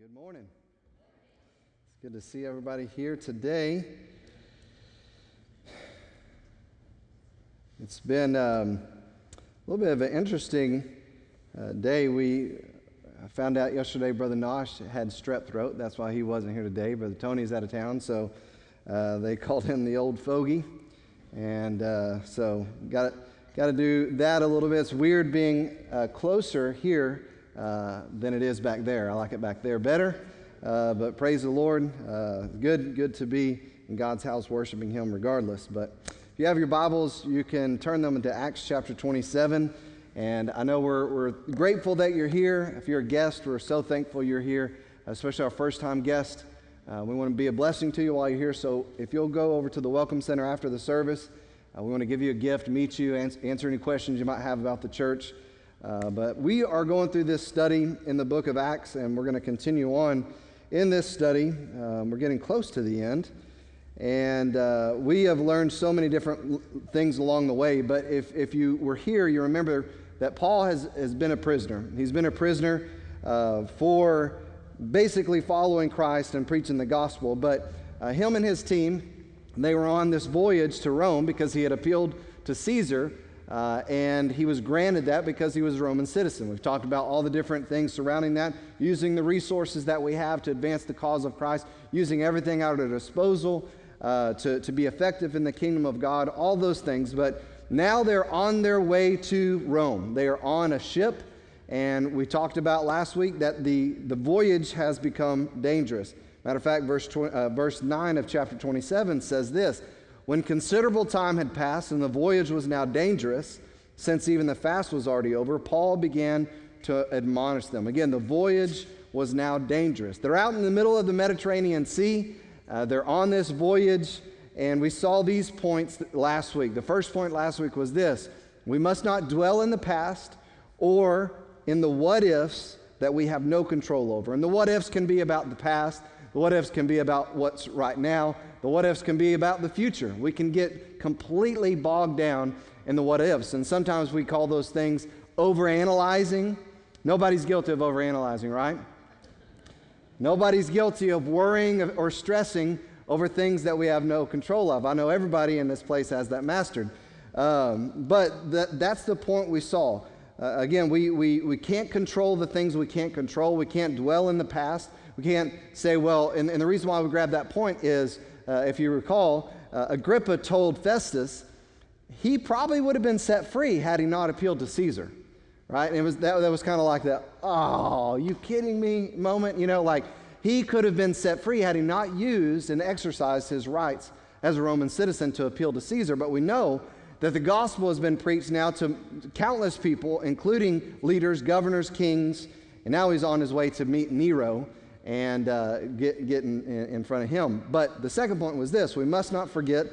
Good morning. It's good to see everybody here today. It's been um, a little bit of an interesting uh, day. We found out yesterday Brother Nosh had strep throat. That's why he wasn't here today. Brother Tony's out of town, so uh, they called him the old fogey. And uh, so got got to do that a little bit. It's weird being uh, closer here uh, than it is back there. I like it back there better. Uh, but praise the Lord. Uh, good, good to be in God's house worshiping Him regardless. But if you have your Bibles, you can turn them into Acts chapter 27. And I know we're, we're grateful that you're here. If you're a guest, we're so thankful you're here, especially our first time guest. Uh, we want to be a blessing to you while you're here. So if you'll go over to the Welcome Center after the service, uh, we want to give you a gift, meet you, ans- answer any questions you might have about the church. Uh, but we are going through this study in the book of Acts, and we're going to continue on in this study. Um, we're getting close to the end. And uh, we have learned so many different things along the way. But if, if you were here, you remember that Paul has, has been a prisoner. He's been a prisoner uh, for basically following Christ and preaching the gospel. But uh, him and his team, they were on this voyage to Rome because he had appealed to Caesar uh, and he was granted that because he was a Roman citizen. We've talked about all the different things surrounding that, using the resources that we have to advance the cause of Christ, using everything at our disposal uh, to, to be effective in the kingdom of God, all those things. But now they're on their way to Rome. They are on a ship, and we talked about last week that the, the voyage has become dangerous. Matter of fact, verse, 20, uh, verse 9 of chapter 27 says this when considerable time had passed and the voyage was now dangerous, since even the fast was already over, Paul began to admonish them. Again, the voyage was now dangerous. They're out in the middle of the Mediterranean Sea. Uh, they're on this voyage, and we saw these points last week. The first point last week was this we must not dwell in the past or in the what ifs that we have no control over. And the what ifs can be about the past, the what ifs can be about what's right now, the what ifs can be about the future. We can get completely bogged down in the what ifs. And sometimes we call those things overanalyzing. Nobody's guilty of overanalyzing, right? Nobody's guilty of worrying or stressing over things that we have no control of. I know everybody in this place has that mastered. Um, but that, that's the point we saw. Uh, again, we, we, we can't control the things we can't control. We can't dwell in the past. We can't say, well, and, and the reason why we grab that point is uh, if you recall, uh, Agrippa told Festus he probably would have been set free had he not appealed to Caesar. Right? And it was, that, that was kind of like that, oh, you kidding me moment. You know, like he could have been set free had he not used and exercised his rights as a Roman citizen to appeal to Caesar. But we know that the gospel has been preached now to countless people, including leaders, governors, kings, and now he's on his way to meet Nero and uh, get, get in, in front of him. But the second point was this we must not forget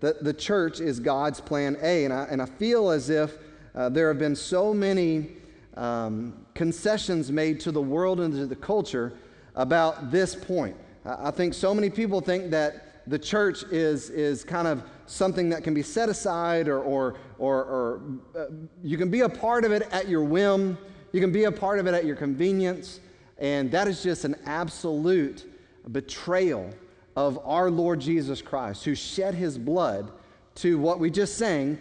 that the church is God's plan A. And I, and I feel as if uh, there have been so many um, concessions made to the world and to the culture about this point. I think so many people think that the church is, is kind of something that can be set aside or, or, or, or uh, you can be a part of it at your whim, you can be a part of it at your convenience. And that is just an absolute betrayal of our Lord Jesus Christ, who shed his blood to what we just sang,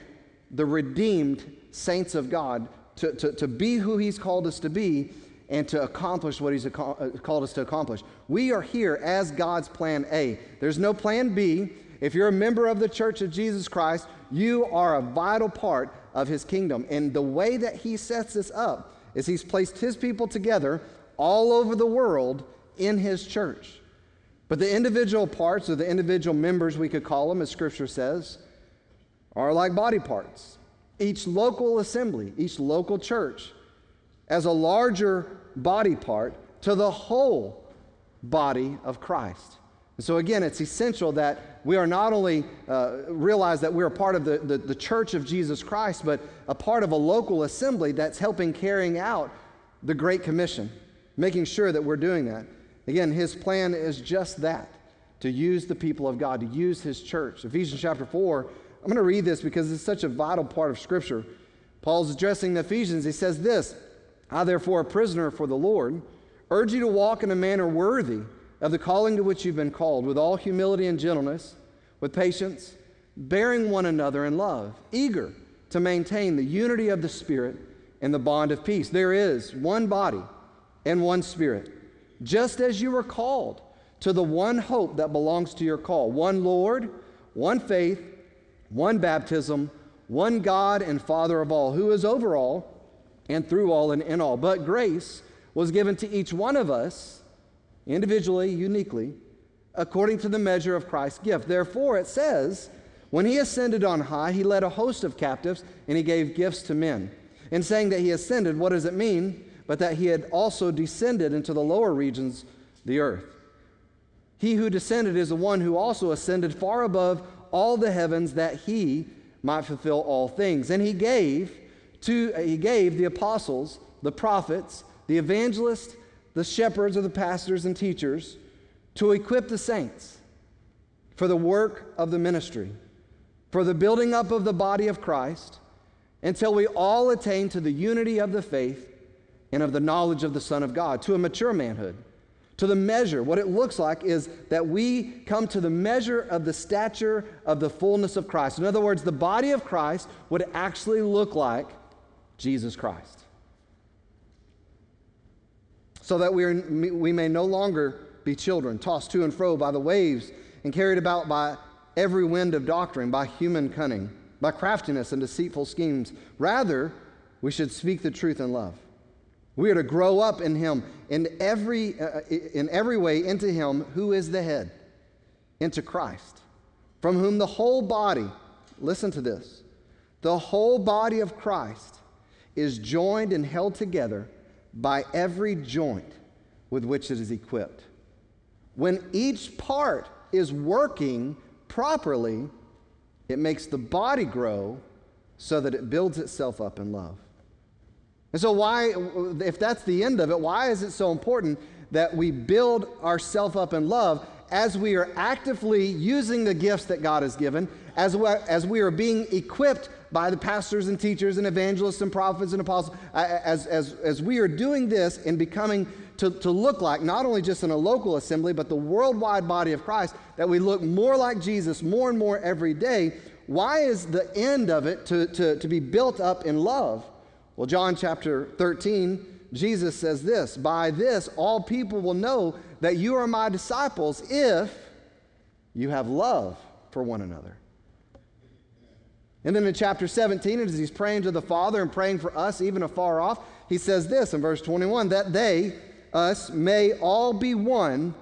the redeemed saints of God, to, to, to be who he's called us to be and to accomplish what he's uh, called us to accomplish. We are here as God's plan A. There's no plan B. If you're a member of the Church of Jesus Christ, you are a vital part of his kingdom. And the way that he sets this up is he's placed his people together all over the world in his church. But the individual parts, or the individual members, we could call them, as scripture says, are like body parts. Each local assembly, each local church, as a larger body part to the whole body of Christ. And so, again, it's essential that we are not only uh, realize that we're a part of the, the, the church of Jesus Christ, but a part of a local assembly that's helping carrying out the Great Commission making sure that we're doing that. Again, his plan is just that to use the people of God, to use his church. Ephesians chapter 4, I'm going to read this because it's such a vital part of Scripture. Paul's addressing the Ephesians. He says this I, therefore, a prisoner for the Lord, urge you to walk in a manner worthy of the calling to which you've been called, with all humility and gentleness, with patience, bearing one another in love, eager to maintain the unity of the Spirit and the bond of peace. There is one body and one Spirit, just as you were called to the one hope that belongs to your call one Lord, one faith, one baptism, one God and Father of all, who is over all and through all and in all. But grace was given to each one of us individually, uniquely, according to the measure of Christ's gift. Therefore, it says, when he ascended on high, he led a host of captives and he gave gifts to men. In saying that he ascended, what does it mean? But that he had also descended into the lower regions, the earth. He who descended is the one who also ascended far above all the heavens that he might fulfill all things. And he gave to uh, he gave the apostles, the prophets, the evangelists, the shepherds or the pastors and teachers to equip the saints for the work of the ministry, for the building up of the body of Christ, until we all attain to the unity of the faith and of the knowledge of the Son of God, to a mature manhood to the measure. What it looks like is that we come to the measure of the stature of the fullness of Christ. In other words, the body of Christ would actually look like Jesus Christ. So that we, are, we may no longer be children, tossed to and fro by the waves and carried about by every wind of doctrine, by human cunning, by craftiness and deceitful schemes. Rather, we should speak the truth in love. We are to grow up in Him in every, uh, in every way into Him who is the head, into Christ, from whom the whole body, listen to this, the whole body of Christ is joined and held together by every joint with which it is equipped. When each part is working properly, it makes the body grow so that it builds itself up in love. And so, why, if that's the end of it, why is it so important that we build ourselves up in love as we are actively using the gifts that God has given, as we, as we are being equipped by the pastors and teachers and evangelists and prophets and apostles, as, as, as we are doing this and becoming to, to look like, not only just in a local assembly, but the worldwide body of Christ, that we look more like Jesus more and more every day. Why is the end of it to, to, to be built up in love? Well, John chapter 13, Jesus says this By this, all people will know that you are my disciples if you have love for one another. And then in chapter 17, as he's praying to the Father and praying for us, even afar off, he says this in verse 21 that they, us, may all be one,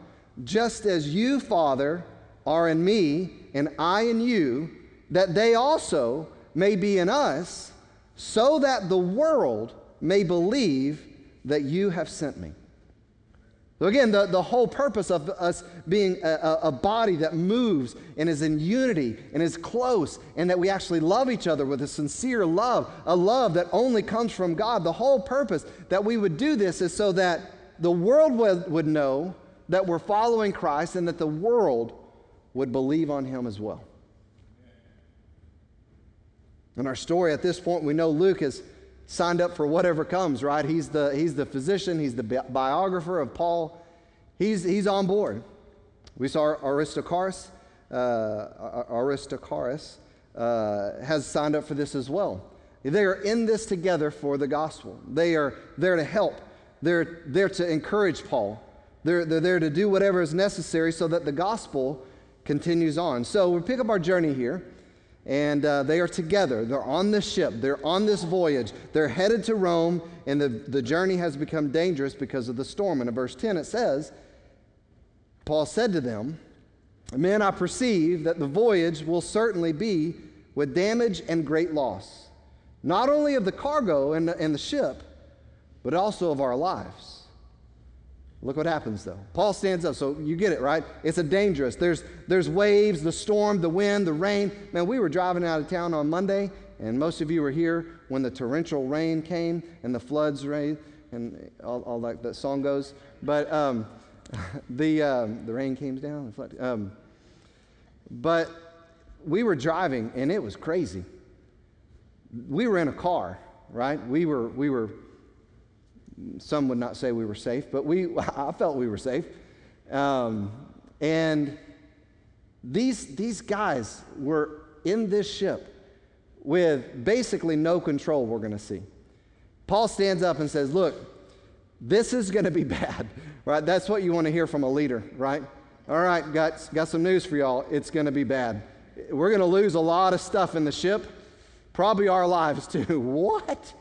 just as you, Father, are in me, and I in you, that they also may be in us so that the world may believe that you have sent me. So, again, the, the whole purpose of us being a, a, body that moves and is in unity and is close, and that we actually love each other with a sincere love, a love that only comes from God. The whole purpose that we would do this is so that the world would, would know that we're following Christ and that the world would believe on him as well. In our story at this point, we know Luke has signed up for whatever comes, right? He's the, he's the physician, he's the bi- biographer of Paul. He's, he's on board. We saw Aristarchus, uh, Aristarchus uh, has signed up for this as well. They are in this together for the gospel. They are there to help. They're there to encourage Paul. They're, they're there to do whatever is necessary so that the gospel continues on. So we pick up our journey here and uh, they are together. They're on this ship, they're on this voyage, they're headed to Rome, and the, the journey has become dangerous because of the storm. And in verse 10, it says, Paul said to them, Men, I perceive that the voyage will certainly be with damage and great loss, not only of the cargo and the, and the ship, but also of our lives. Look what happens though. Paul stands up, so you get it, right? It's a dangerous. There's there's waves, the storm, the wind, the rain. Man, we were driving out of town on Monday, and most of you were here when the torrential rain came and the floods rain and all, all that, that song goes. But um, the um, the rain came down. Um, but we were driving, and it was crazy. We were in a car, right? We were we were some would not say we were safe, but we, I felt we were safe. Um, and these, these guys were in this ship with basically no control, we're going to see. Paul stands up and says, Look, this is going to be bad, right? That's what you want to hear from a leader, right? All right, got, got some news for y'all. It's going to be bad. We're going to lose a lot of stuff in the ship, probably our lives too. what?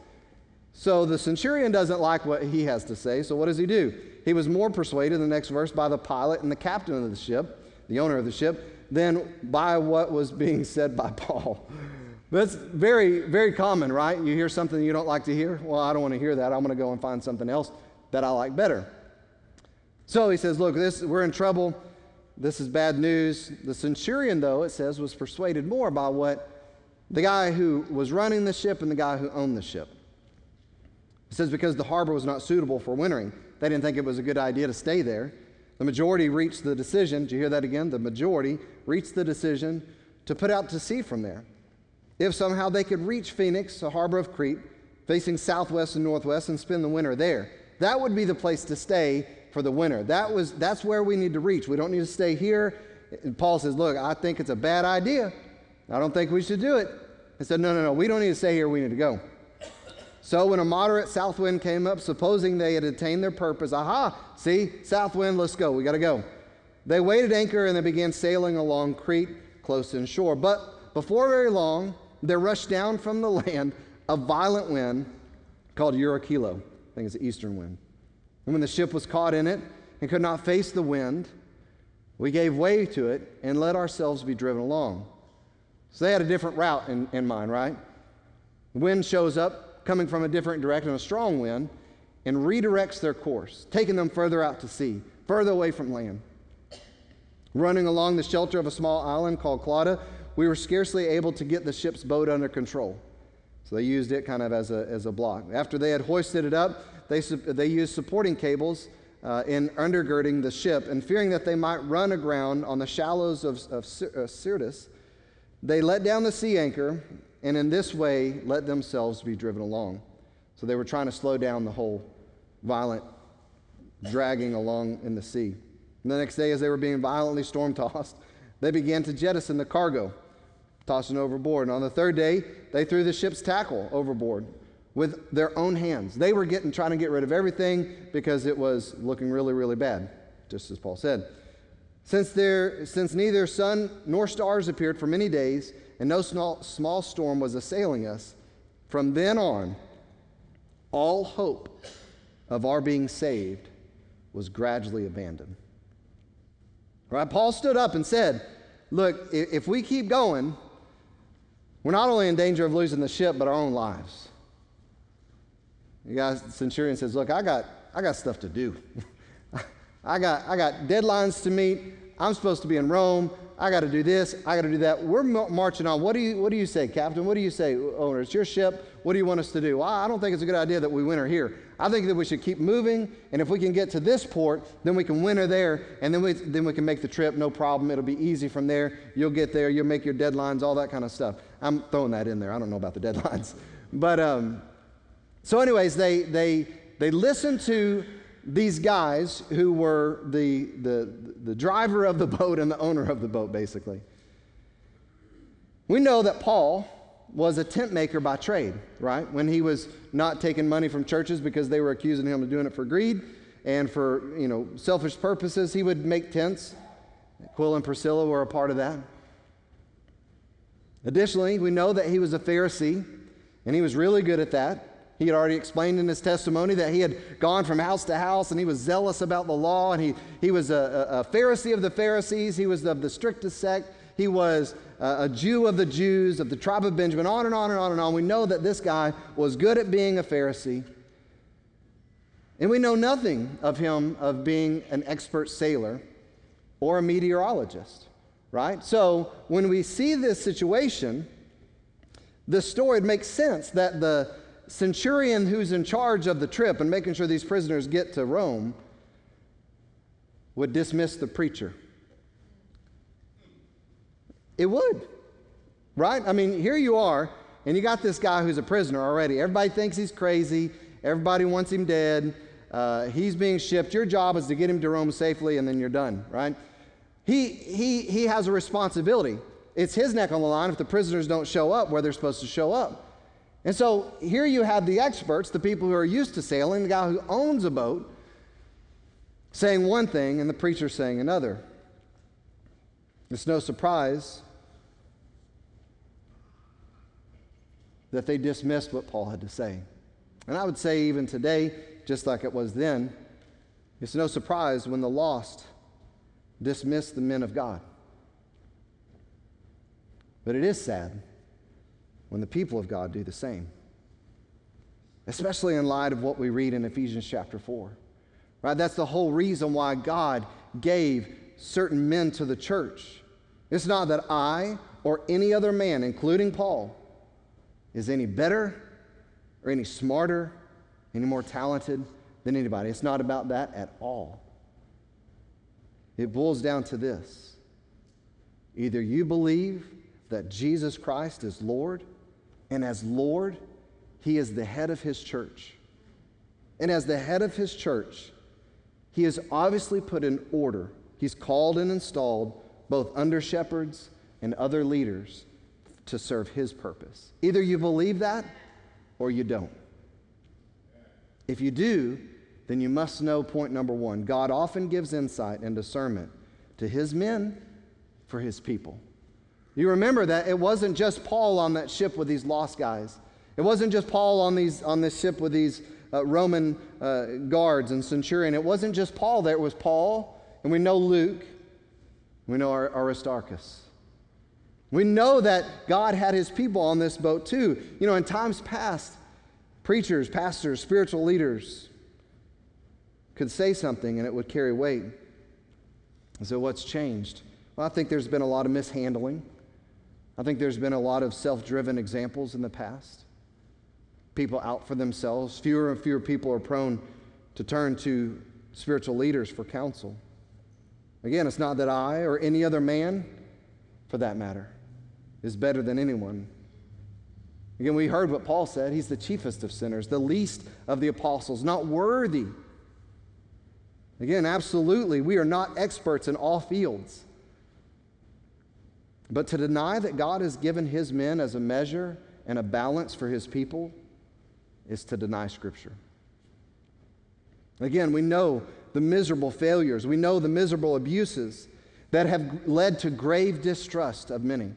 So the centurion doesn't like what he has to say, so what does he do? He was more persuaded, in the next verse, by the pilot and the captain of the ship, the owner of the ship, than by what was being said by Paul. That's very, very common, right? You hear something you don't like to hear. Well, I don't want to hear that. I'm going to go and find something else that I like better. So he says, Look, this, we're in trouble. This is bad news. The centurion, though, it says, was persuaded more by what the guy who was running the ship and the guy who owned the ship. It says, Because the harbor was not suitable for wintering, they didn't think it was a good idea to stay there. The majority reached the decision, did you hear that again? The majority reached the decision to put out to sea from there. If somehow they could reach Phoenix, a harbor of Crete, facing southwest and northwest, and spend the winter there, that would be the place to stay for the winter. That was, that's where we need to reach. We don't need to stay here. And Paul says, Look, I think it's a bad idea. I don't think we should do it. He said, No, no, no, we don't need to stay here. We need to go. So when a moderate south wind came up, supposing they had attained their purpose, aha, see, south wind, let's go. We got to go. They weighed anchor and they began sailing along Crete close inshore. But before very long, there rushed down from the land a violent wind called Euraquilo. I think it's the eastern wind. And when the ship was caught in it and could not face the wind, we gave way to it and let ourselves be driven along. So they had a different route in, in mind, right? wind shows up coming from a different direction, a strong wind, and redirects their course, taking them further out to sea, further away from land. Running along the shelter of a small island called Clauda, we were scarcely able to get the ship's boat under control. So they used it kind of as a, as a block. After they had hoisted it up, they, they used supporting cables uh, in undergirding the ship, and fearing that they might run aground on the shallows of, of uh, Syrtis, they let down the sea anchor, and in this way let themselves be driven along. So they were trying to slow down the whole violent dragging along in the sea. And the next day, as they were being violently storm tossed, they began to jettison the cargo tossing overboard. And on the third day, they threw the ship's tackle overboard with their own hands. They were getting, trying to get rid of everything because it was looking really, really bad, just as Paul said. Since, there, since neither sun nor stars appeared for many days, and no small, small storm was assailing us, from then on, all hope of our being saved was gradually abandoned. Right? Paul stood up and said, Look, if we keep going, we're not only in danger of losing the ship, but our own lives. The guy, centurion says, Look, I got, I got stuff to do. I, got, I got deadlines to meet. I'm supposed to be in Rome. I got to do this. I got to do that. We're marching on. What do, you, what do you say, Captain? What do you say, owner? It's your ship. What do you want us to do? Well, I don't think it's a good idea that we winter here. I think that we should keep moving, and if we can get to this port, then we can winter there, and then we, then we can make the trip, no problem. It'll be easy from there. You'll get there, you'll make your deadlines, all that kind of stuff. I'm throwing that in there. I don't know about the deadlines. But um, so, anyways, they, they, they listen to these guys who were the, the, the driver of the boat and the owner of the boat, basically. We know that Paul was a tent maker by trade, right? When he was not taking money from churches because they were accusing him of doing it for greed and for, you know, selfish purposes, he would make tents. Aquila and Priscilla were a part of that. Additionally, we know that he was a Pharisee, and he was really good at that. He had already explained in his testimony that he had gone from house to house and he was zealous about the law, and he, he was a, a Pharisee of the Pharisees. He was of the strictest sect. He was a Jew of the Jews, of the tribe of Benjamin, on and on and on and on. We know that this guy was good at being a Pharisee. And we know nothing of him of being an expert sailor or a meteorologist, right? So when we see this situation, the story makes sense that the centurion who's in charge of the trip and making sure these prisoners get to Rome would dismiss the preacher it would, right? I mean, here you are, and you got this guy who's a prisoner already. Everybody thinks he's crazy, Everybody wants him dead. Uh, he's being shipped. Your job is to get him to Rome safely, and then you're done, right? He, he, he has a responsibility. It's his neck on the line if the prisoners don't show up where they're supposed to show up. And so here you have the experts, the people who are used to sailing, the guy who owns a boat, saying one thing and the preacher saying another. It's no surprise that they dismissed what Paul had to say. And I would say, even today, just like it was then, it's no surprise when the lost dismiss the men of God. But it is sad when the people of God do the same, especially in light of what we read in Ephesians chapter 4. Right? That's the whole reason why God gave certain men to the church. It's not that I or any other man, including Paul, is any better or any smarter, any more talented than anybody. It's not about that at all. It boils down to this either you believe that Jesus Christ is Lord, and as Lord, He is the head of His church. And as the head of His church, He has obviously put in order, He's called and installed both under shepherds and other leaders to serve His purpose. Either you believe that or you don't. If you do, then you must know point number one God often gives insight and discernment to His men for His people. You remember that it wasn't just Paul on that ship with these lost guys. It wasn't just Paul on, these, on this ship with these uh, Roman uh, guards and centurion. It wasn't just Paul there. It was Paul, and we know Luke, we know Aristarchus. We know that God had his people on this boat too. You know, in times past, preachers, pastors, spiritual leaders could say something and it would carry weight. So, what's changed? Well, I think there's been a lot of mishandling. I think there's been a lot of self driven examples in the past. People out for themselves. Fewer and fewer people are prone to turn to spiritual leaders for counsel. Again, it's not that I or any other man, for that matter, is better than anyone. Again, we heard what Paul said. He's the chiefest of sinners, the least of the apostles, not worthy. Again, absolutely, we are not experts in all fields. But to deny that God has given his men as a measure and a balance for his people is to deny Scripture. Again, we know the miserable failures, we know the miserable abuses that have led to grave distrust of many,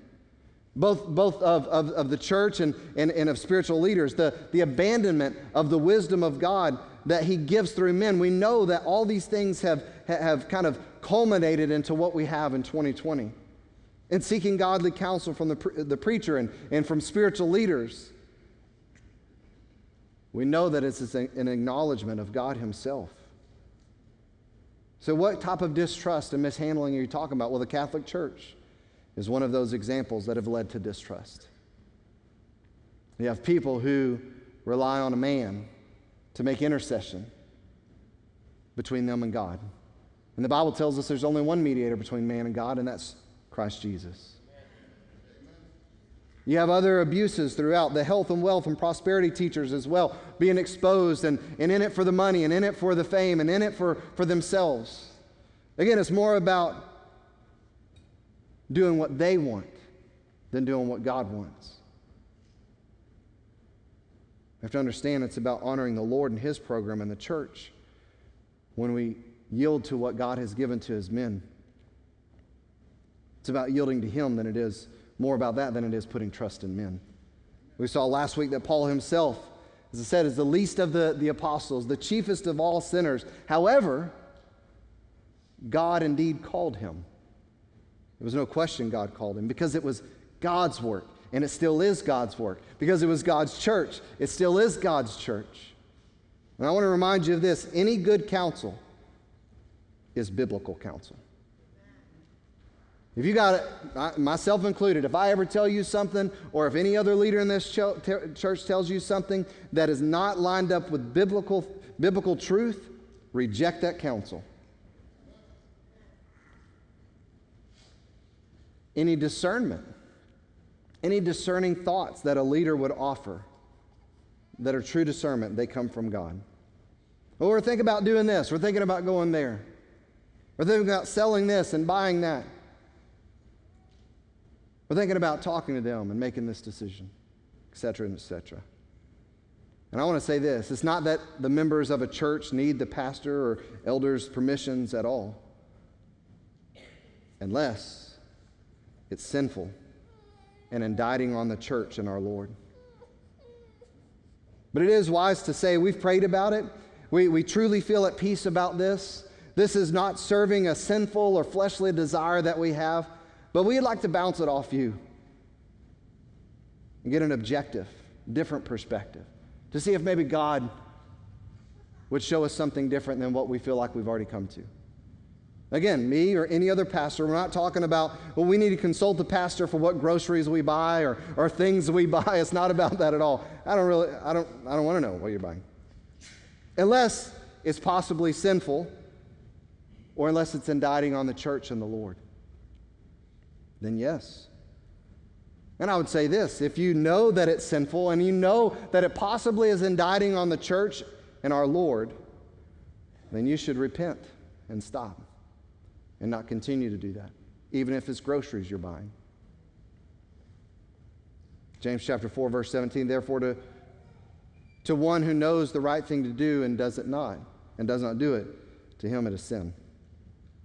both, both of, of, of the church and, and, and of spiritual leaders, the, the abandonment of the wisdom of God that He gives through men. We know that all these things have, have kind of culminated into what we have in 2020 and seeking godly counsel from the, the preacher and, and from spiritual leaders. We know that it's an acknowledgement of God Himself. So, what type of distrust and mishandling are you talking about? Well, the Catholic Church is one of those examples that have led to distrust. You have people who rely on a man to make intercession between them and God. And the Bible tells us there's only one mediator between man and God, and that's Christ Jesus. You have other abuses throughout, the health and wealth and prosperity teachers as well, being exposed and, and in it for the money and in it for the fame and in it for, for themselves. Again, it's more about doing what they want than doing what God wants. We have to understand it's about honoring the Lord and His program and the church when we yield to what God has given to His men. It's about yielding to Him than it is, more about that than it is putting trust in men. We saw last week that Paul himself, as I said, is the least of the, the apostles, the chiefest of all sinners. However, God indeed called him. There was no question God called him because it was God's work, and it still is God's work. Because it was God's church, it still is God's church. And I want to remind you of this any good counsel is biblical counsel. If you got it, myself included, if I ever tell you something, or if any other leader in this church tells you something that is not lined up with biblical, biblical truth, reject that counsel. Any discernment, any discerning thoughts that a leader would offer, that are true discernment, they come from God. We're thinking about doing this, we're thinking about going there. We're thinking about selling this and buying that. We're thinking about talking to them and making this decision, etc., etc. And I want to say this it's not that the members of a church need the pastor or elders' permissions at all, unless it's sinful and indicting on the church and our Lord. But it is wise to say we've prayed about it. We, we truly feel at peace about this. This is not serving a sinful or fleshly desire that we have, but we'd like to bounce it off you and get an objective, different perspective to see if maybe God would show us something different than what we feel like we've already come to. Again, me or any other pastor, we're not talking about, well, we need to consult the pastor for what groceries we buy or, or things we buy. It's not about that at all. I don't really, I don't, I don't want to know what you're buying. Unless it's possibly sinful or unless it's indicting on the church and the Lord. Then yes. And I would say this if you know that it's sinful and you know that it possibly is indicting on the church and our Lord, then you should repent and stop and not continue to do that, even if it's groceries you're buying. James chapter 4, verse 17, therefore, to, to one who knows the right thing to do and does it not, and does not do it, to him it is sin.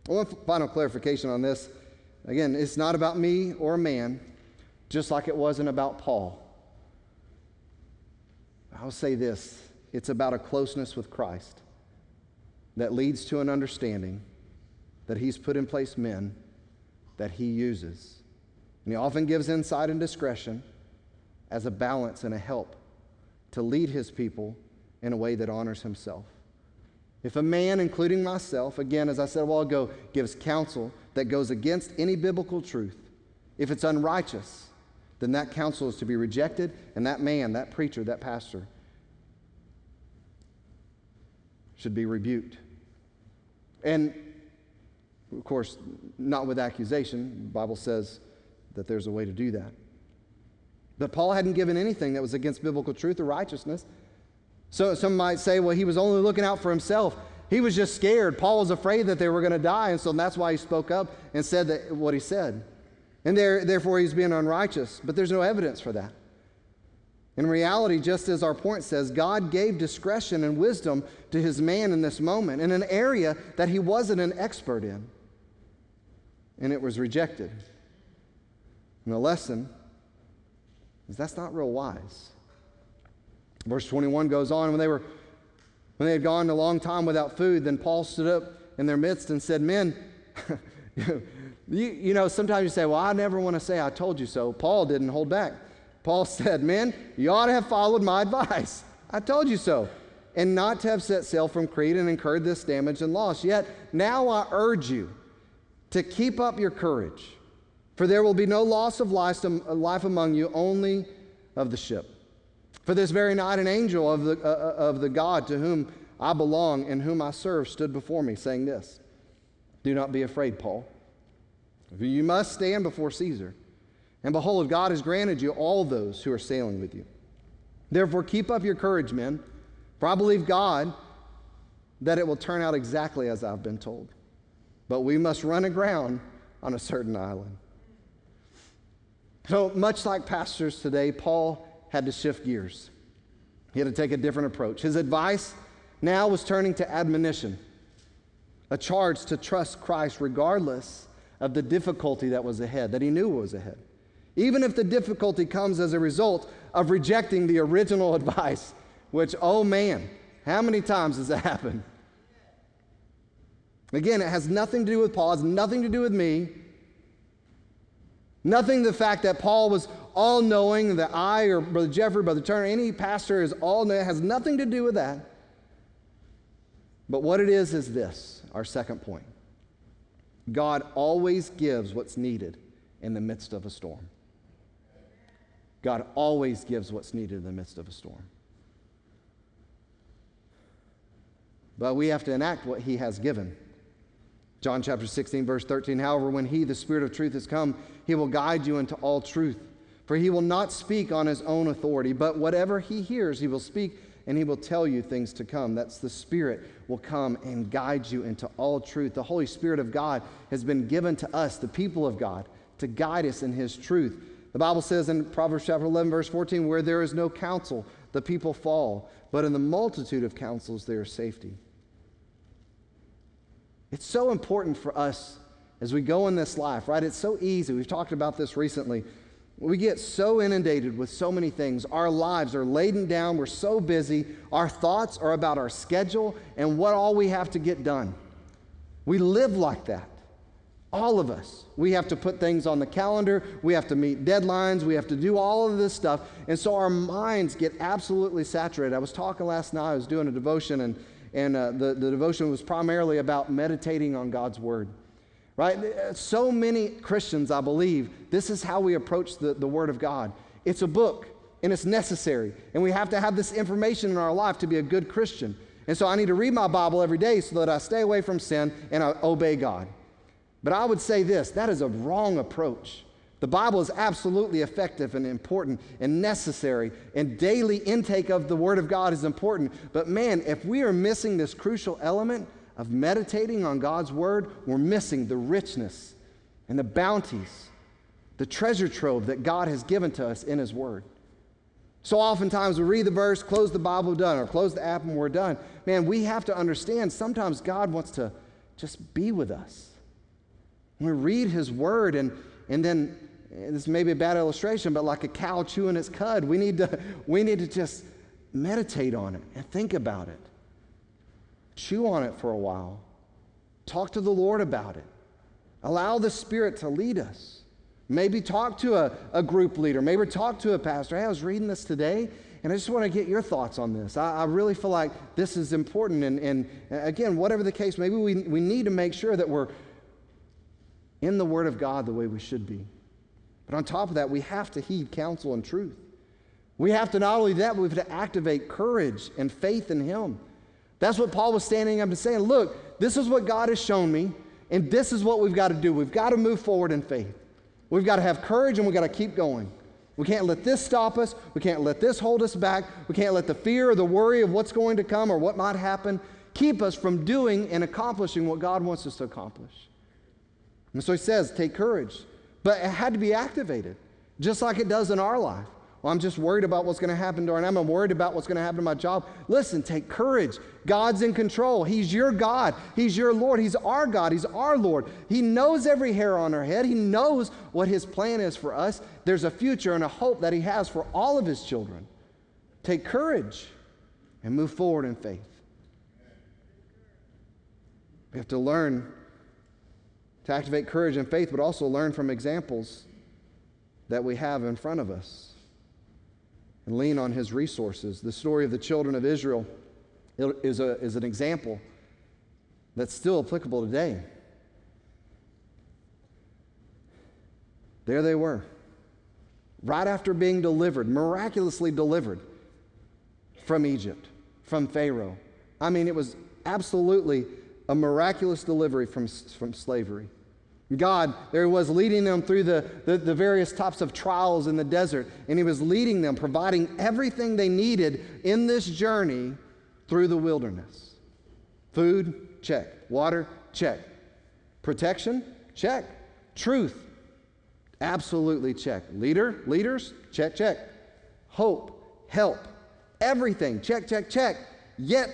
One final clarification on this. Again, it's not about me or a man, just like it wasn't about Paul. I'll say this it's about a closeness with Christ that leads to an understanding that He's put in place men that He uses. And He often gives insight and discretion as a balance and a help to lead His people in a way that honors Himself. If a man, including myself, again, as I said a while ago, gives counsel that goes against any biblical truth, if it's unrighteous, then that counsel is to be rejected, and that man, that preacher, that pastor should be rebuked. And of course, not with accusation. The Bible says that there's a way to do that. But Paul hadn't given anything that was against biblical truth or righteousness. So some might say, well, he was only looking out for himself. He was just scared. Paul was afraid that they were going to die, and so that's why he spoke up and said that, what he said. And there, therefore, he's being unrighteous. But there's no evidence for that. In reality, just as our point says, God gave discretion and wisdom to his man in this moment in an area that he wasn't an expert in and it was rejected. And the lesson is that's not real wise. Verse 21 goes on when they were when they had gone a long time without food, then Paul stood up in their midst and said, Men, you, you know, sometimes you say, Well, I never want to say I told you so. Paul didn't hold back. Paul said, Men, you ought to have followed my advice. I told you so. And not to have set sail from Crete and incurred this damage and loss. Yet now I urge you to keep up your courage, for there will be no loss of um, life among you, only of the ship. For this very night, an angel of the, uh, uh, of the God to whom I belong and whom I serve stood before me, saying this Do not be afraid, Paul. You must stand before Caesar. And behold, God has granted you all those who are sailing with you. Therefore, keep up your courage, men, for I believe God that it will turn out exactly as I've been told but we must run aground on a certain island. So, much like pastors today, Paul had to shift gears. He had to take a different approach. His advice now was turning to admonition, a charge to trust Christ regardless of the difficulty that was ahead, that he knew was ahead. Even if the difficulty comes as a result of rejecting the original advice, which, oh man, how many times has that happened? Again, it has nothing to do with Paul, it has nothing to do with me. Nothing the fact that Paul was all knowing, that I or Brother Jeffrey, Brother Turner, any pastor is all knowing, has nothing to do with that. But what it is is this our second point God always gives what's needed in the midst of a storm. God always gives what's needed in the midst of a storm. But we have to enact what He has given. John chapter 16, verse 13. However, when he, the Spirit of truth, has come, he will guide you into all truth. For he will not speak on his own authority, but whatever he hears, he will speak and he will tell you things to come. That's the Spirit will come and guide you into all truth. The Holy Spirit of God has been given to us, the people of God, to guide us in his truth. The Bible says in Proverbs chapter 11, verse 14, where there is no counsel, the people fall, but in the multitude of counsels there is safety. It's so important for us as we go in this life, right? It's so easy. We've talked about this recently. We get so inundated with so many things. Our lives are laden down. We're so busy. Our thoughts are about our schedule and what all we have to get done. We live like that. All of us. We have to put things on the calendar. We have to meet deadlines. We have to do all of this stuff. And so our minds get absolutely saturated. I was talking last night, I was doing a devotion, and, and uh, the, the devotion was primarily about meditating on God's Word. Right? So many Christians, I believe, this is how we approach the, the Word of God. It's a book, and it's necessary. And we have to have this information in our life to be a good Christian. And so I need to read my Bible every day so that I stay away from sin and I obey God. But I would say this that is a wrong approach. The Bible is absolutely effective and important and necessary, and daily intake of the Word of God is important. But man, if we are missing this crucial element of meditating on God's Word, we're missing the richness and the bounties, the treasure trove that God has given to us in His Word. So oftentimes we read the verse, close the Bible, done, or close the app and we're done. Man, we have to understand sometimes God wants to just be with us. We read his word, and, and then this may be a bad illustration, but like a cow chewing its cud, we need to, we need to just meditate on it and think about it. Chew on it for a while. Talk to the Lord about it. Allow the Spirit to lead us. Maybe talk to a, a group leader. Maybe talk to a pastor. Hey, I was reading this today, and I just want to get your thoughts on this. I, I really feel like this is important. And, and again, whatever the case, maybe we, we need to make sure that we're in the Word of God the way we should be. But on top of that, we have to heed counsel and truth. We have to not only that, but we have to activate courage and faith in Him. That's what Paul was standing up and saying. Look, this is what God has shown me, and this is what we've got to do. We've got to move forward in faith. We've got to have courage and we've got to keep going. We can't let this stop us. We can't let this hold us back. We can't let the fear or the worry of what's going to come or what might happen keep us from doing and accomplishing what God wants us to accomplish. And so he says, take courage. But it had to be activated, just like it does in our life. Well, I'm just worried about what's going to happen during I'm worried about what's going to happen to my job. Listen, take courage. God's in control. He's your God. He's your Lord. He's our God. He's our Lord. He knows every hair on our head. He knows what His plan is for us. There's a future and a hope that He has for all of His children. Take courage and move forward in faith. We have to learn to activate courage and faith, but also learn from examples that we have in front of us and lean on his resources. The story of the children of Israel is, a, is an example that's still applicable today. There they were, right after being delivered, miraculously delivered from Egypt, from Pharaoh. I mean, it was absolutely a miraculous delivery from, from slavery. God, there he was leading them through the, the, the, various types of trials in the desert, and he was leading them, providing everything they needed in this journey through the wilderness. Food, check. Water, check. Protection, check. Truth, absolutely check. Leader, leaders, check, check. Hope, help, everything, check, check, check. Yet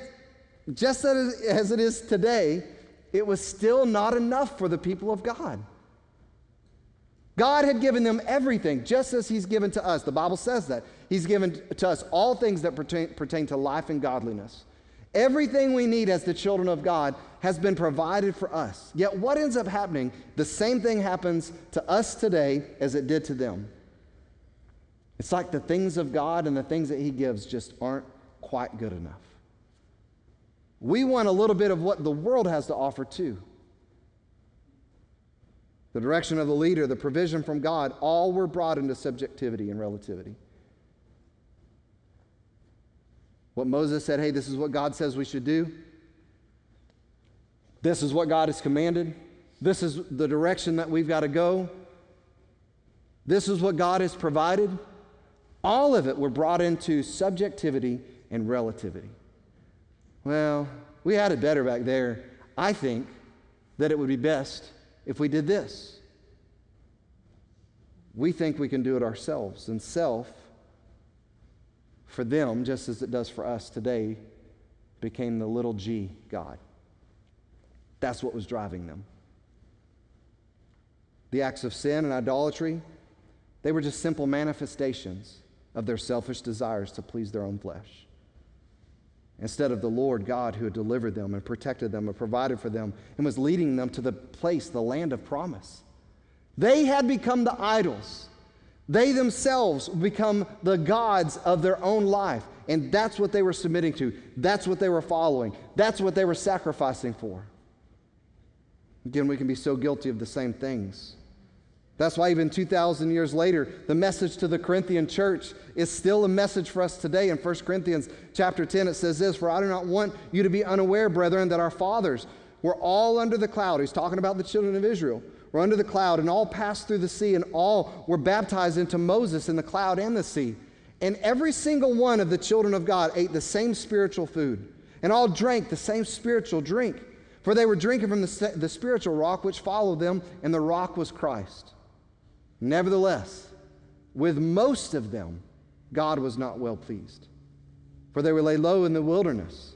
just as it is today, it was still not enough for the people of God. God had given them everything, just as He's given to us. The Bible says that. He's given to us all things that pertain, pertain to life and godliness. Everything we need as the children of God has been provided for us. Yet, what ends up happening? The same thing happens to us today as it did to them. It's like the things of God and the things that He gives just aren't quite good enough. We want a little bit of what the world has to offer too. The direction of the leader, the provision from God, all were brought into subjectivity and relativity. What Moses said, hey, this is what God says we should do. This is what God has commanded. This is the direction that we've got to go. This is what God has provided. All of it were brought into subjectivity and relativity. Well, we had it better back there. I think that it would be best if we did this. We think we can do it ourselves, and self, for them, just as it does for us today, became the little g God. That's what was driving them. The acts of sin and idolatry, they were just simple manifestations of their selfish desires to please their own flesh. Instead of the Lord God who had delivered them and protected them and provided for them and was leading them to the place, the land of promise. They had become the idols. They themselves become the gods of their own life. And that's what they were submitting to. That's what they were following. That's what they were sacrificing for. Again, we can be so guilty of the same things. That's why even 2,000 years later, the message to the Corinthian church is still a message for us today. In 1 Corinthians chapter 10, it says this For I do not want you to be unaware, brethren, that our fathers were all under the cloud. He's talking about the children of Israel. Were under the cloud and all passed through the sea, and all were baptized into Moses in the cloud and the sea. And every single one of the children of God ate the same spiritual food, and all drank the same spiritual drink. For they were drinking from the, the spiritual rock which followed them, and the rock was Christ. Nevertheless, with most of them, God was not well pleased, for they were laid low in the wilderness.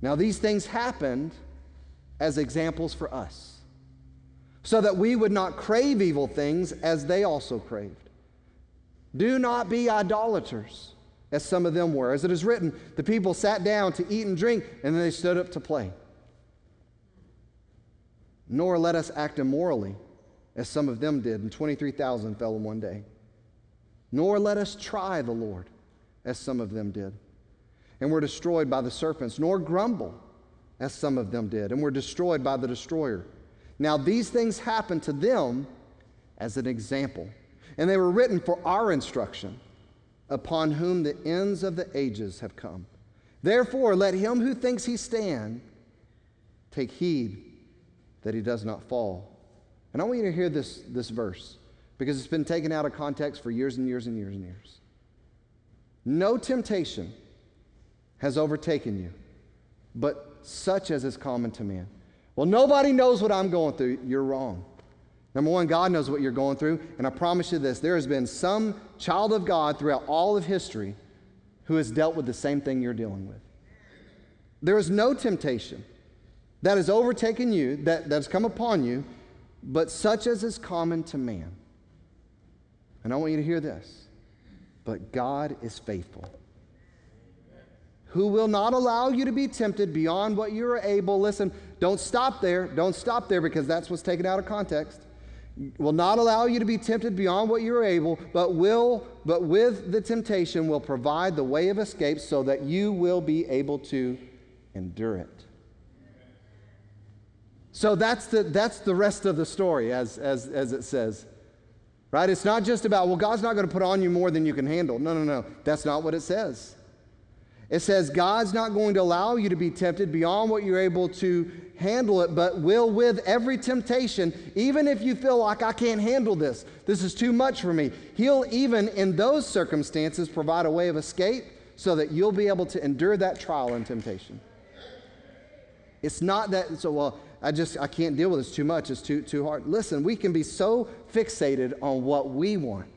Now, these things happened as examples for us, so that we would not crave evil things as they also craved. Do not be idolaters, as some of them were. As it is written, the people sat down to eat and drink, and then they stood up to play. Nor let us act immorally as some of them did, and 23,000 fell in one day. Nor let us try the Lord, as some of them did, and were destroyed by the serpents, nor grumble, as some of them did, and were destroyed by the destroyer. Now, these things happened to them as an example, and they were written for our instruction, upon whom the ends of the ages have come. Therefore, let him who thinks he stand take heed that he does not fall. And I want you to hear this, this verse because it's been taken out of context for years and years and years and years. No temptation has overtaken you, but such as is common to man. Well, nobody knows what I'm going through. You're wrong. Number one, God knows what you're going through. And I promise you this there has been some child of God throughout all of history who has dealt with the same thing you're dealing with. There is no temptation that has overtaken you, that, that has come upon you, but such as is common to man. And I want you to hear this. But God is faithful, who will not allow you to be tempted beyond what you are able. Listen, don't stop there. Don't stop there because that's what's taken out of context. Will not allow you to be tempted beyond what you are able, but will, but with the temptation will provide the way of escape so that you will be able to endure it. So that's the, that's the rest of the story, as, as, as it says. Right? It's not just about, well, God's not going to put on you more than you can handle. No, no, no. That's not what it says. It says God's not going to allow you to be tempted beyond what you're able to handle it, but will with every temptation, even if you feel like I can't handle this, this is too much for me. He'll even in those circumstances provide a way of escape so that you'll be able to endure that trial and temptation. It's not that, so, well, I just, I can't deal with this too much. It's too, too hard. Listen, we can be so fixated on what we want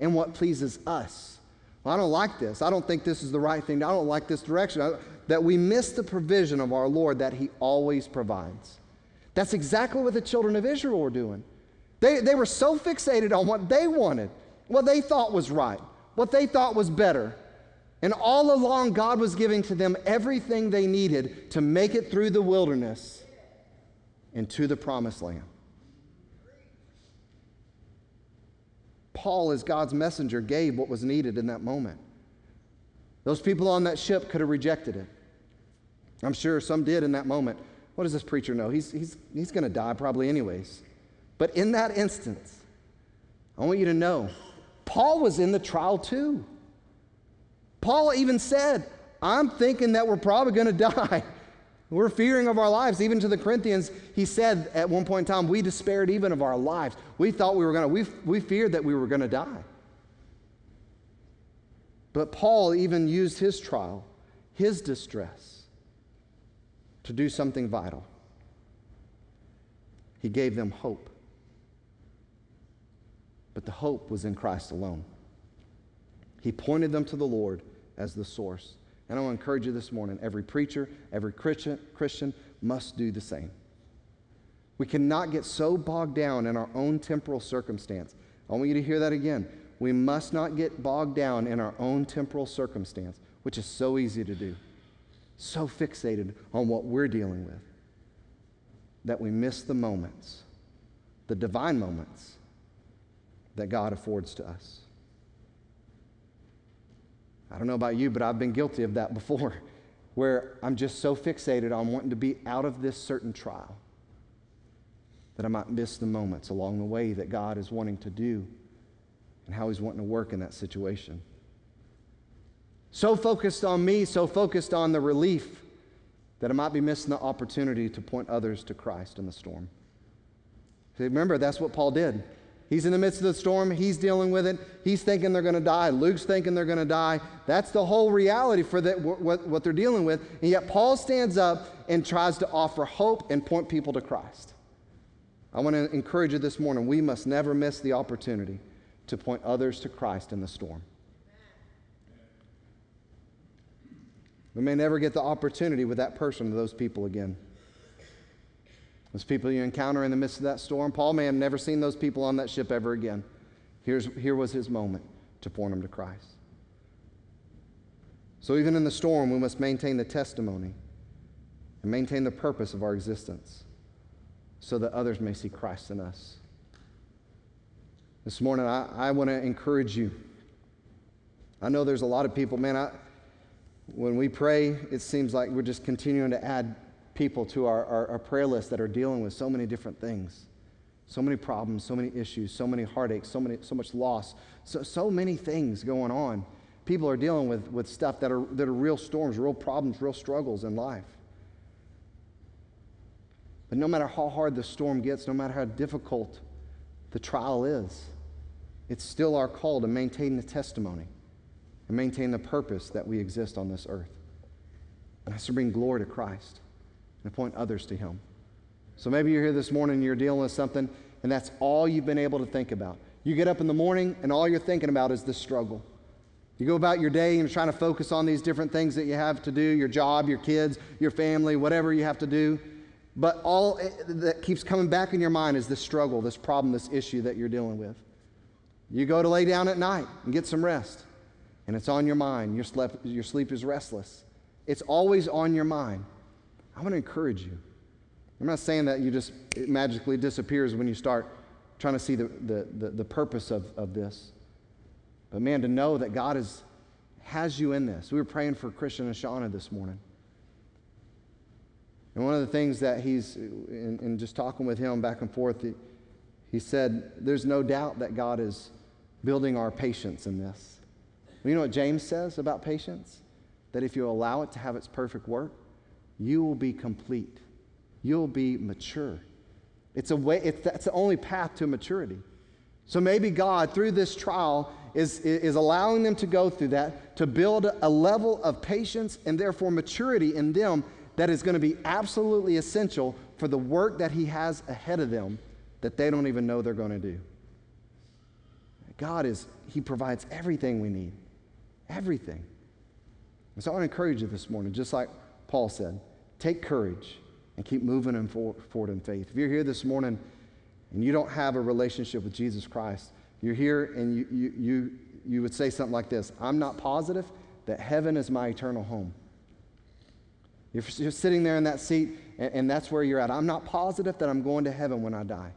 and what pleases us. Well, I don't like this. I don't think this is the right thing. I don't like this direction. I, that we miss the provision of our Lord that He always provides. That's exactly what the children of Israel were doing. They, they were so fixated on what they wanted, what they thought was right, what they thought was better. And all along, God was giving to them everything they needed to make it through the wilderness into the promised land. Paul, as God's messenger, gave what was needed in that moment. Those people on that ship could have rejected it. I'm sure some did in that moment. What does this preacher know? He's, he's, he's going to die probably, anyways. But in that instance, I want you to know Paul was in the trial too. Paul even said, I'm thinking that we're probably going to die. We're fearing of our lives. Even to the Corinthians, he said at one point in time, we despaired even of our lives. We thought we were going to, we, we feared that we were going to die. But Paul even used his trial, his distress, to do something vital. He gave them hope. But the hope was in Christ alone. He pointed them to the Lord as the source. And I want to encourage you this morning every preacher, every Christian, Christian must do the same. We cannot get so bogged down in our own temporal circumstance. I want you to hear that again. We must not get bogged down in our own temporal circumstance, which is so easy to do. So fixated on what we're dealing with that we miss the moments, the divine moments that God affords to us. I don't know about you, but I've been guilty of that before, where I'm just so fixated on wanting to be out of this certain trial that I might miss the moments along the way that God is wanting to do and how He's wanting to work in that situation. So focused on me, so focused on the relief that I might be missing the opportunity to point others to Christ in the storm. See, remember, that's what Paul did. He's in the midst of the storm. He's dealing with it. He's thinking they're going to die. Luke's thinking they're going to die. That's the whole reality for the, what, what they're dealing with. And yet, Paul stands up and tries to offer hope and point people to Christ. I want to encourage you this morning we must never miss the opportunity to point others to Christ in the storm. We may never get the opportunity with that person or those people again. Those people you encounter in the midst of that storm, Paul may have never seen those people on that ship ever again. Here's, here was his moment to point them to Christ. So, even in the storm, we must maintain the testimony and maintain the purpose of our existence so that others may see Christ in us. This morning, I, I want to encourage you. I know there's a lot of people, man, I, when we pray, it seems like we're just continuing to add people to our, our, our, prayer list that are dealing with so many different things. So many problems so many issues so many heartaches so, many, so much loss. So, so many things going on. People are dealing with, with stuff that are, that are real storms real problems real struggles in life. But no matter how hard the storm gets no matter how difficult the trial is it's still our call to maintain the testimony and maintain the purpose that we exist on this earth. And that's to bring glory to christ and point others to Him. So maybe you're here this morning and you're dealing with something, and that's all you've been able to think about. You get up in the morning, and all you're thinking about is this struggle. You go about your day and you're trying to focus on these different things that you have to do your job, your kids, your family, whatever you have to do. But all that keeps coming back in your mind is this struggle, this problem, this issue that you're dealing with. You go to lay down at night and get some rest, and it's on your mind. Your sleep, your sleep is restless. It's always on your mind. I want to encourage you. I'm not saying that you just, it magically disappears when you start trying to see the, the, the, the purpose of, of this. But man, to know that God is, has you in this. We were praying for Christian and Shauna this morning. And one of the things that he's, in, in just talking with him back and forth, he, he said, There's no doubt that God is building our patience in this. You know what James says about patience? That if you allow it to have its perfect work, you will be complete. You'll be mature. It's a way, it's, that's the only path to maturity. So maybe God, through this trial, is, is allowing them to go through that to build a level of patience and therefore maturity in them that is going to be absolutely essential for the work that He has ahead of them that they don't even know they're going to do. God is, He provides everything we need. Everything. And so I want to encourage you this morning, just like Paul said, take courage and keep moving forward in faith. If you're here this morning and you don't have a relationship with Jesus Christ, you're here and you, you, you, you would say something like this I'm not positive that heaven is my eternal home. You're, you're sitting there in that seat, and, and that's where you're at. I'm not positive that I'm going to heaven when I die.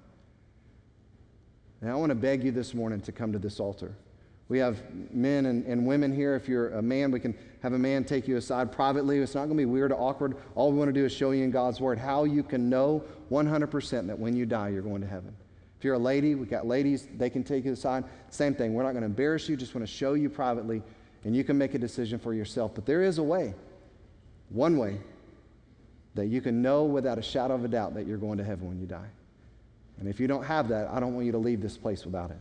And I want to beg you this morning to come to this altar. We have men and, and women here. If you're a man, we can have a man take you aside privately. It's not going to be weird or awkward. All we want to do is show you in God's Word how you can know 100% that when you die, you're going to heaven. If you're a lady, we've got ladies, they can take you aside. Same thing. We're not going to embarrass you, just want to show you privately, and you can make a decision for yourself. But there is a way, one way, that you can know without a shadow of a doubt that you're going to heaven when you die. And if you don't have that, I don't want you to leave this place without it.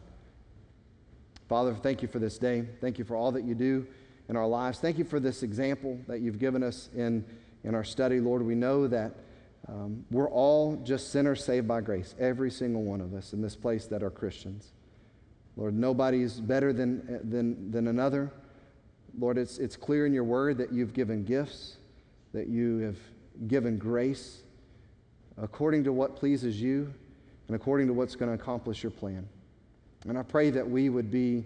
Father, thank you for this day. Thank you for all that you do in our lives. Thank you for this example that you've given us in, in our study, Lord. We know that um, we're all just sinners saved by grace, every single one of us in this place that are Christians. Lord, nobody's better than, than, than another. Lord, it's, it's clear in your word that you've given gifts, that you have given grace according to what pleases you and according to what's going to accomplish your plan. And I pray that we would be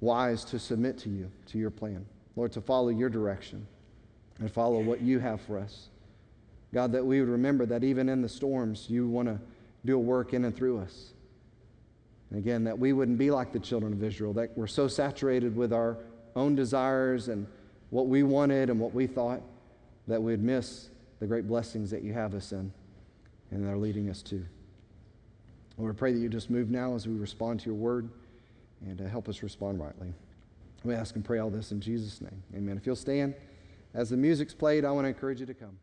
wise to submit to you, to your plan. Lord, to follow your direction and follow what you have for us. God, that we would remember that even in the storms, you want to do a work in and through us. And again, that we wouldn't be like the children of Israel, that we're so saturated with our own desires and what we wanted and what we thought that we'd miss the great blessings that you have us in and are leading us to. Lord, I pray that you just move now as we respond to your word and uh, help us respond rightly. We ask and pray all this in Jesus' name. Amen. If you'll stand, as the music's played, I want to encourage you to come.